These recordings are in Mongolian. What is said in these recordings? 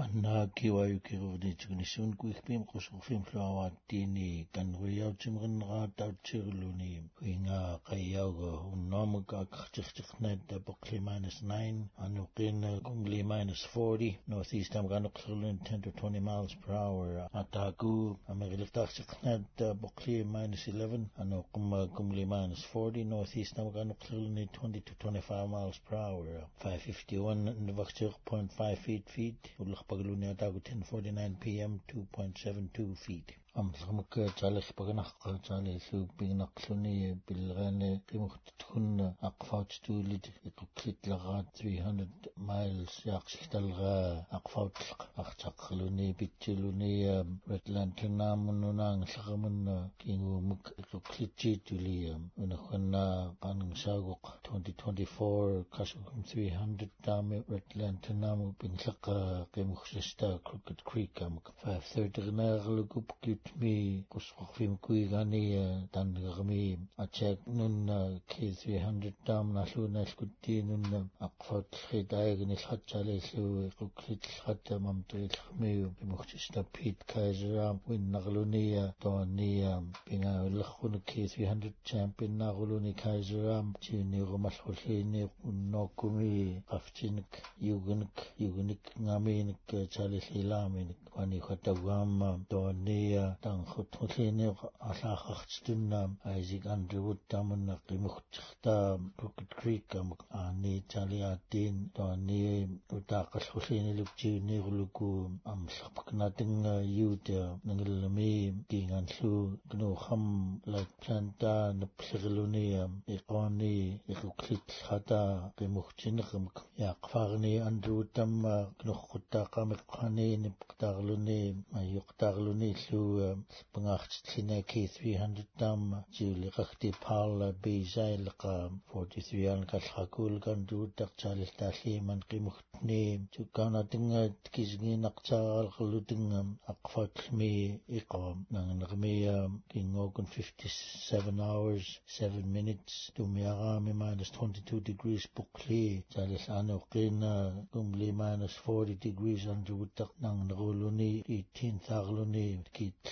маннааккиваюкирувнитигунissuun kuikpiim qusorfim fluawaattiini kanruiautimerineraatautsiguluni uingaa qayyauga unnormuka akkartirtiqnaat tapoqli minus 9 anuqina kungli minus 40 northeast am ganuqlurlun 10 to 20 miles per hour ataaku amerilirtaartiqnaat tapoqli minus 11 anuqumma kungli minus 40 northeast am ganuqlurluni 20 to 25 miles per hour 551 nivaqtiq 0.5 feet feet Pagaloo near 10.49 p.m., 2.72 feet. амлэрмэк чалал паганаққа чаалиллу пигнақлуни пиллераани қимухтутхунна ақфаутстуулит иқуклитлараат 300 miles яақсигталгаа ақфаутлеқ артаққлуни питтулуни редланд туннаамуннунаангерлерамунна кингуумук иқуклитсиитули унаханна qanungsaaguq 2024 kasugum 300 taami редланд туннааму пинглеққа қимухсаста crooked creek амк 530 гнаарлагуп mi gwswch fi'n gwyg ani dan gyrmi a cheg nun ke 300 dam na llw na llgwdi nun aqfod lli daeg yn illhatjal illw gwgrid illhat mam dwi'n llchmi bimwchtis na pit kaiser am wyn naglwni doani bina lychwn y ke 300 champion naglwni kaiser am tiwni gwmall hwllini unnogwmi qaftinik yuginik yuginik ngaminik chalill ilaminik wani khadawam doani khatawamma toania танхутхулиини алаахартуннаам Isaac Underwood тамунна qimugterta Crooked Creek амак аани талиааттиин тоани утааққаллулиинилуктиунниирулуку амлерпакнатинга юута нангиллами кинганлу гнуухам лайк планта напплерилуния иқони иқуклитлхата qimugtinеқамак яақфаарни Underwood тамма гнухқуттаақамеққаниини птаарлуни аюқтаарлуни pangach tina K300 dam juli qaqti pal bezail qa 43 an kal hakul kan du tak chal ta man qimuhtni tu kana tinga kisgi naqchaal qulu tinga aqfat mi iqam nang nagmiya kingokun 57 hours 7 minutes. Tu miara mi minus 22 degrees bukli chal anu qina kumli minus 40 degrees andu tak nang naguluni 18 thagluni kit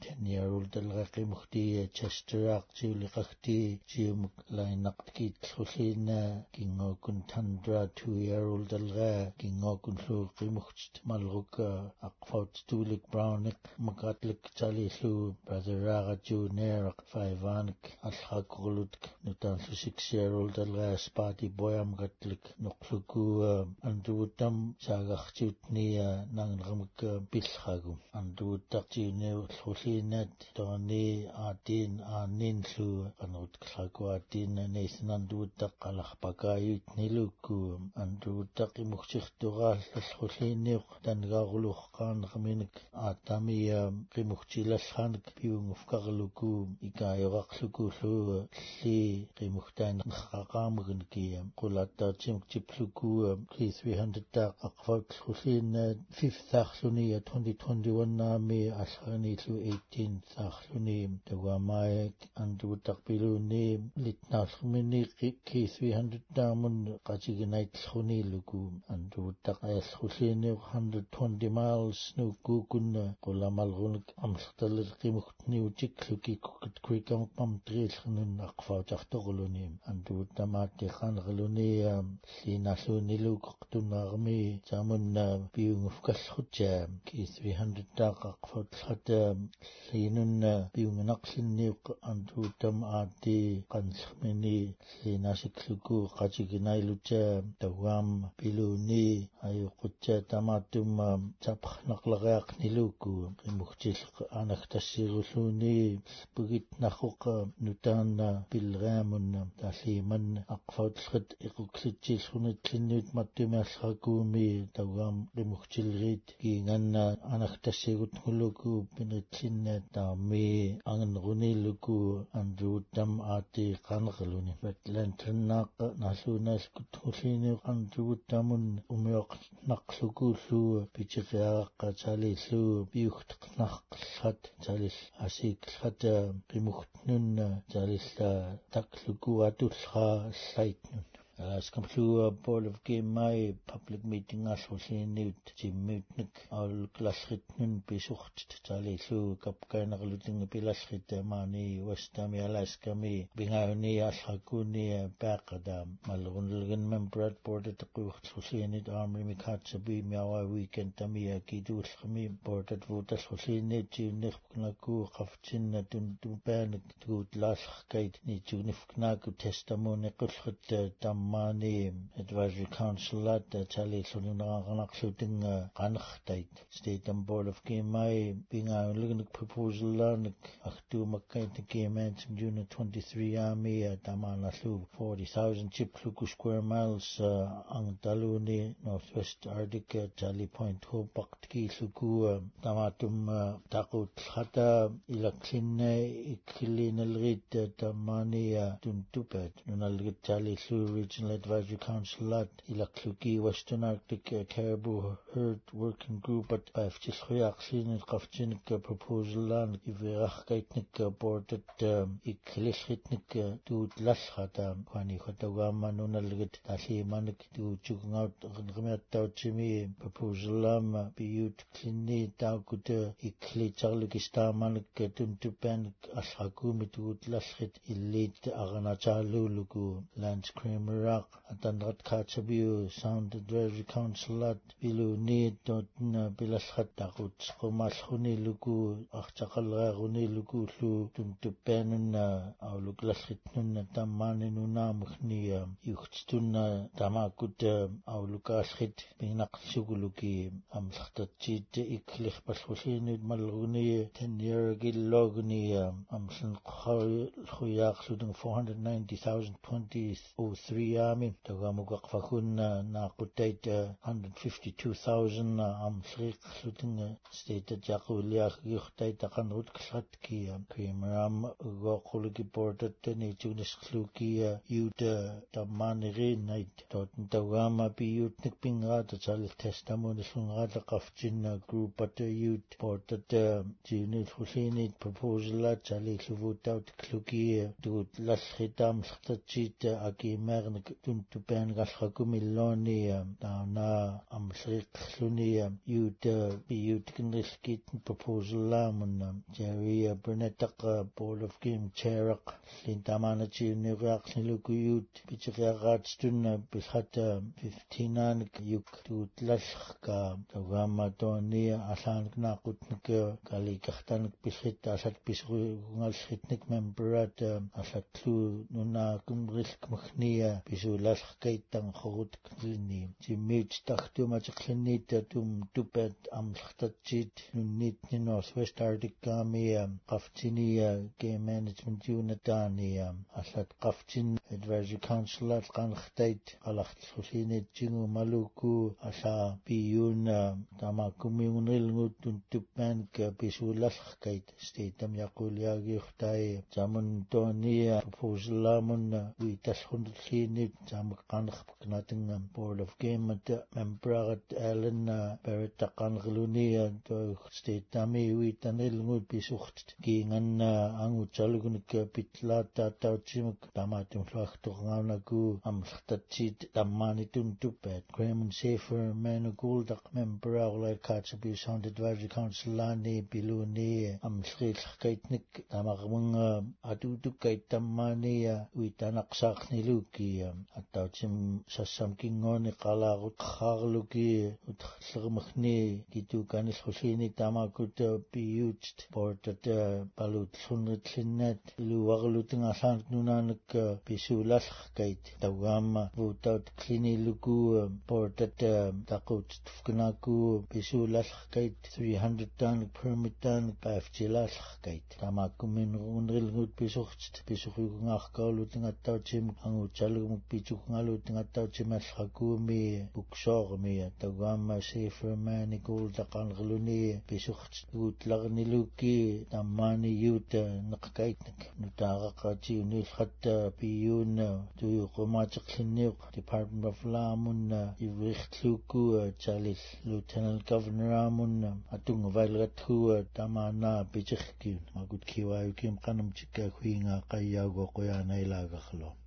10 year old talreqimuhti chasteraaqtiuliqarti tiumuk lainaq kiitluliina kingookun tundra 2 year old talra kingookun lu qimuht malruka aqfaut Stulik Brownik makatlik talillu brother Raga Junior Faivanik alhakulut nutan su ник макатлик чалиллуу пазераагачуу неэрак файвааник аллхааккурулутк нутаарлу сиксиарулталлаас пати боямгатлик ноқлукууа андуутам саагартиутния нангермак пиллхагу андууттартиунеу лхулиинаат тоани аатиин ааннинлу канутклагуаатиина нейсинандууттақ қаларпакааюит нилуккуу андууттақ имухтиртурааллаллхулиинеу тангаарулуққаанеқминик аат tami ähm, qimuqtila sran piungufqarluku ikayuraqlukullu lli qimuqtan nkhaqaamagn ähm, kiyam qulattaartimuk tipluku qi ähm, 300 ta aqfaqlullin ne, 5 tharluni 2021 äh, nami allanillu 18 tharluni tawamaik andutarpiluni litnarlumini qi 300 taamun qatignaitlluniluku andutaq ayallulini 120 ne, miles nukukunna kukunna qulamalrunik amllertalil qimuktniutikluki kukit kuikam pamtriillernun aqfautartorluni antuuttamaattiqanerluni liinalluuniluuqortunnaarmi taamunna piungufkallrutja ki 300 taaqaqfautlata liinunna piunginaqlinniuq antuuttam aatti qanllermini liinasikluku qatiginailutja tawaam piluuni ayuqutja tamaattumma tapnaqlariaq niluk луку имухтил анахтассируллууни пугит нахуqa нутаанна пиллераамунна тааллиман ақфаутлхат иқуклитсииллунит маттумиалларакууми таугаам имухтилриит киинганна анахтассигут хулуку пинритлинна таами ангенрунилуку андуутам аати qanqaluni матлантаннааққа наалуунааскут хулиини андуутамун умиоқ нақлукууллуу питеқиараққа таалиллуу биухтеқнаққллат таалил асиикклхат qimugtnunna taalilla taklukуатуллаа аллаитнун Skamplua Board of Game mai public meeting a lhollinniwt timmiutnik awl glallritnun bisuxt tali llu kapkainaqlutingi pilallrit maani wastami alaskami bingauni allakuni paaqadam malrunulgan mem Bradboard tequirt lhollinnit army mikatsabi miawa weekend tami kidullqami board at vuta lhollinnit tiunnerpknaku qaftinna tun tumpaanak tuutlaallqkait ni tiunifknaaku testamoni qullqat tam manim it was the consulate that tali sunina ganak shooting qanxtait state and board of kimai being a looking proposal lan achtu makkain the kiman june 23 army at amana lu 40000 chip kluku square miles uh, ang taluni northwest arctic tali point ho paktki luku uh, tamatum uh, taqut khata ila klinne iklinalgit tamania tuntupet nunalgit tali suri National Advisory Council at Ilaklugi Western Arctic uh, Caribou Herd Working Group at aftis khuyaqsin al qaftinik uh, proposal lan iverach gaitnik uh, board at ikhlishitnik duut lashata kwani khotawama nunalgit tasimanik duuchugngaut qinqimiattautimi proposal lam biut klinni taakut ikhlitsarlugistaamanik tuntupanik allhakumit uut lashrit illit aganachaluulugu Lance Kramer Iraq atanrat khacha biu sound advisory council at bilu need not na bilashat taqut qomallhuni luku aqchaqalghaghuni luku lu tumtupenunna awluklashitnunna tammaninuna mukhniya yuxtunna tamakut awlukashit pinaqsuguluki amlhtatchit ikhlih balhulini malguni tenyargil logniya amlhin khoyaqludun 490020 03 ami tagamugaq fakunna naquttait 152000 am sriq luting state jaquliaq yuxtai taqanrut klat ki primram goquluki portat ni tunis khluki yut tammaniri night tot tagama pi yut nikpinga ta chal testimony sunga ta qafchin group at yut portat jini khulini proposal chali khluvutat khluki tut tum tu pen gallhakum illoni na am sriqluni yut yut kinriskit proposal lamun jerry brunetak board of game cherak lin tamana chini raq niluku yut bichriaqat stunna bilhat 15 an yuk tut lashqa tawama toni asan knaqutnik kali qahtanik bishit asat bisru ngalshitnik memberat asat tlu nuna kumrilk mkhnia tum tupat amlqtatsit nunnitni northwest arctic kamia qaftinia game management unitania allat qaftin advisory council at qanqtait qalaqtlhusinit jingu maluku asa piyuna tamakumiunilngut tuntuppan ka pisulalqkait statam yaquliagiuxtai tamun tonia nid tamak kanakh knatingam board of game at membragat allen beret taqangluni to state tami wi tanil ngu pisuxt ki nganna angu chalgunik pitla ta tawchimak tamatum lwaxtuqngana ku amlxtatsit tammani tuntupet Graham Safer men guldak membragla katsubi sound advisory council lani biluni amlxilxkaitnik tamaqmunga atutukait tammani wi tanaqsaqniluk ki аттаутим сассам кингоони qalaagut qaarluki utlermagni kituukaanil khulliini taamaakut piuut portat palut sunritlinnaat iluarlutingaarlaanut nunaanak pisuulallerkait taugaama vuutaut kliniluku portat taquut tufkanaaku pisuulallerkait 300 taanak permit pitukngalu tingatau timas hakumi buksor mi tagwama seferma nikul taqan ghluni pisukt utlarni luki tamani yuta naqkaitnak nutaraqa chi unil khatta piyun tuyu qumatiqlinniq department of lamun ivrichtluku chalis lieutenant governor amun atung vailgathu tamana pichikhkin magut kiwa yukim qanum chikka khuinga qayyago qoyana ilagakhlo